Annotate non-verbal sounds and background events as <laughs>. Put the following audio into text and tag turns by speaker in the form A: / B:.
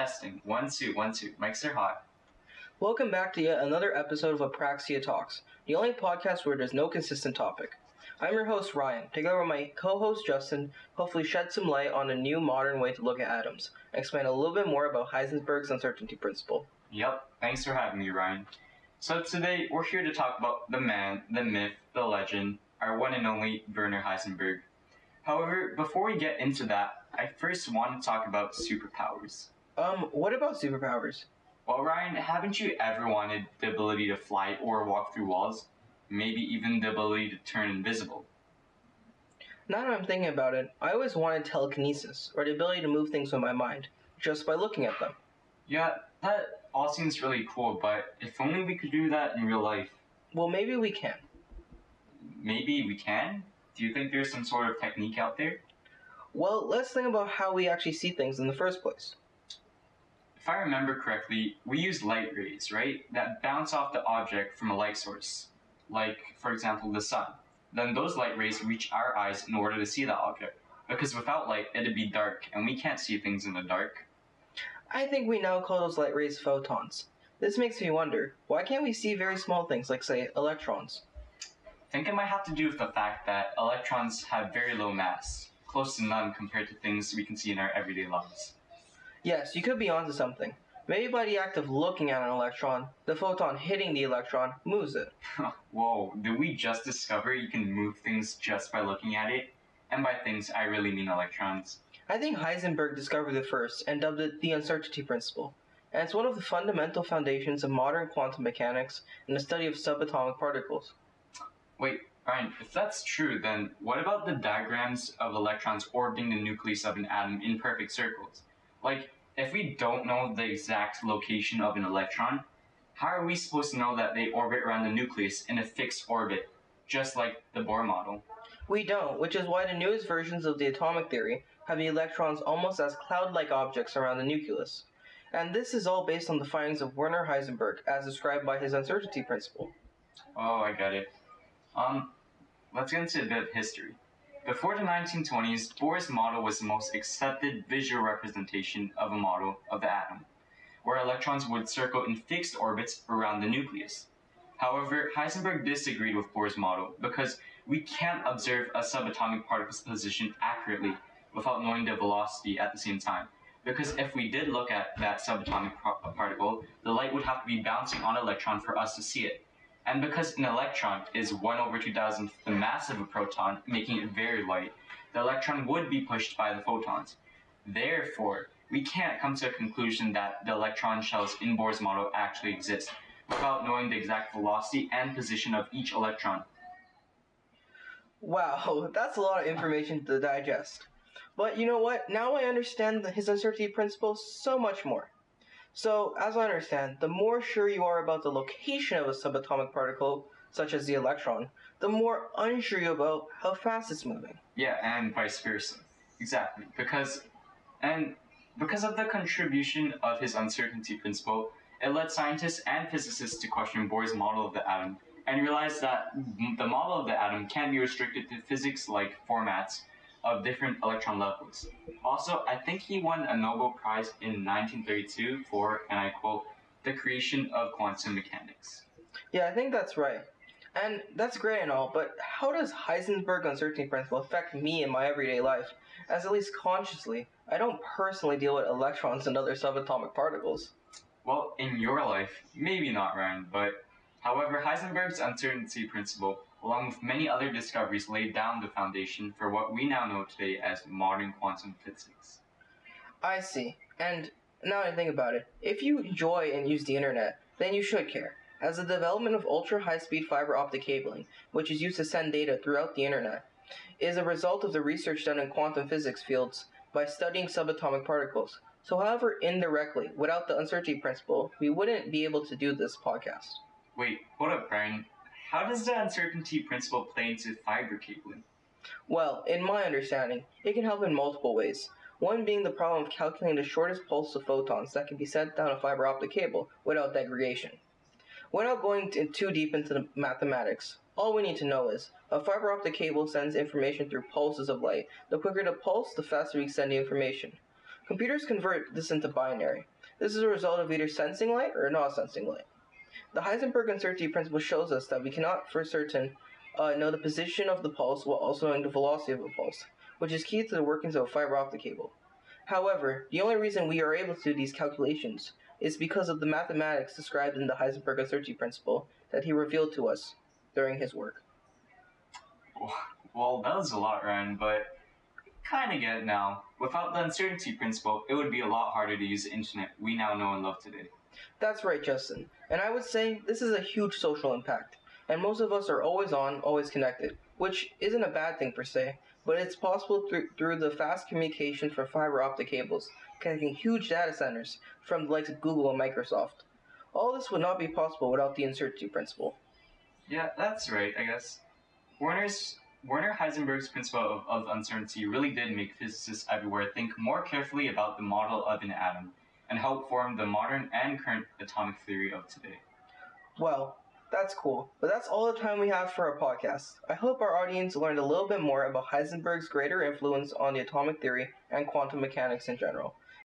A: Testing. One, two, one, two. Mics are hot.
B: Welcome back to yet another episode of Apraxia Talks, the only podcast where there's no consistent topic. I'm your host Ryan, together with my co-host Justin, hopefully shed some light on a new modern way to look at atoms, and explain a little bit more about Heisenberg's uncertainty principle.
A: Yep, thanks for having me, Ryan. So today we're here to talk about the man, the myth, the legend, our one and only Werner Heisenberg. However, before we get into that, I first want to talk about superpowers.
B: Um, what about superpowers?
A: Well, Ryan, haven't you ever wanted the ability to fly or walk through walls? Maybe even the ability to turn invisible.
B: Now that I'm thinking about it, I always wanted telekinesis, or the ability to move things with my mind, just by looking at them.
A: Yeah, that all seems really cool, but if only we could do that in real life.
B: Well, maybe we can.
A: Maybe we can? Do you think there's some sort of technique out there?
B: Well, let's think about how we actually see things in the first place.
A: If I remember correctly, we use light rays, right? That bounce off the object from a light source. Like, for example, the sun. Then those light rays reach our eyes in order to see the object. Because without light, it'd be dark, and we can't see things in the dark.
B: I think we now call those light rays photons. This makes me wonder, why can't we see very small things like, say, electrons?
A: I think it might have to do with the fact that electrons have very low mass, close to none compared to things we can see in our everyday lives.
B: Yes, you could be onto something. Maybe by the act of looking at an electron, the photon hitting the electron moves it. <laughs>
A: Whoa, did we just discover you can move things just by looking at it? And by things, I really mean electrons.
B: I think Heisenberg discovered it first and dubbed it the uncertainty principle. And it's one of the fundamental foundations of modern quantum mechanics and the study of subatomic particles.
A: Wait, Ryan, if that's true, then what about the diagrams of electrons orbiting the nucleus of an atom in perfect circles? Like, if we don't know the exact location of an electron, how are we supposed to know that they orbit around the nucleus in a fixed orbit, just like the Bohr model?
B: We don't, which is why the newest versions of the atomic theory have the electrons almost as cloud like objects around the nucleus. And this is all based on the findings of Werner Heisenberg as described by his uncertainty principle.
A: Oh, I get it. Um, let's get into a bit of history. Before the 1920s, Bohr's model was the most accepted visual representation of a model of the atom, where electrons would circle in fixed orbits around the nucleus. However, Heisenberg disagreed with Bohr's model because we can't observe a subatomic particle's position accurately without knowing the velocity at the same time. Because if we did look at that subatomic particle, the light would have to be bouncing on an electron for us to see it. And because an electron is 1 over 2000 the mass of a proton, making it very light, the electron would be pushed by the photons. Therefore, we can't come to a conclusion that the electron shells in Bohr's model actually exist without knowing the exact velocity and position of each electron.
B: Wow, <laughs> that's a lot of information to digest. But you know what? Now I understand his uncertainty principle so much more. So, as I understand, the more sure you are about the location of a subatomic particle, such as the electron, the more unsure you about how fast it's moving.
A: Yeah, and vice versa. Exactly. Because and because of the contribution of his uncertainty principle, it led scientists and physicists to question Bohr's model of the atom and realize that the model of the atom can be restricted to physics-like formats of different electron levels. Also, I think he won a Nobel Prize in 1932 for, and I quote, the creation of quantum mechanics.
B: Yeah, I think that's right. And that's great and all, but how does Heisenberg uncertainty principle affect me in my everyday life? As at least consciously, I don't personally deal with electrons and other subatomic particles.
A: Well, in your life, maybe not, Ryan, but however, Heisenberg's uncertainty principle along with many other discoveries, laid down the foundation for what we now know today as modern quantum physics.
B: I see. And now I think about it, if you enjoy and use the internet, then you should care. As the development of ultra high speed fiber optic cabling, which is used to send data throughout the internet, is a result of the research done in quantum physics fields by studying subatomic particles. So, however, indirectly, without the uncertainty principle, we wouldn't be able to do this podcast.
A: Wait, hold up, Brian. How does the uncertainty principle play into fiber cabling?
B: Well, in my understanding, it can help in multiple ways. One being the problem of calculating the shortest pulse of photons that can be sent down a fiber optic cable without degradation. Without going too deep into the mathematics, all we need to know is a fiber optic cable sends information through pulses of light. The quicker the pulse, the faster we send the information. Computers convert this into binary. This is a result of either sensing light or not sensing light. The Heisenberg uncertainty principle shows us that we cannot for certain uh, know the position of the pulse while also knowing the velocity of the pulse, which is key to the workings of a fiber optic cable. However, the only reason we are able to do these calculations is because of the mathematics described in the Heisenberg uncertainty principle that he revealed to us during his work.
A: Well, that was a lot, Ryan, but kind of get it now. Without the uncertainty principle, it would be a lot harder to use the internet we now know and love today.
B: That's right, Justin. And I would say this is a huge social impact. And most of us are always on, always connected, which isn't a bad thing per se, but it's possible through, through the fast communication from fiber optic cables, connecting huge data centers from the likes of Google and Microsoft. All this would not be possible without the uncertainty principle.
A: Yeah, that's right, I guess. Werner's Werner Heisenberg's principle of, of uncertainty really did make physicists everywhere think more carefully about the model of an atom and help form the modern and current atomic theory of today.
B: Well, that's cool, but that's all the time we have for our podcast. I hope our audience learned a little bit more about Heisenberg's greater influence on the atomic theory and quantum mechanics in general.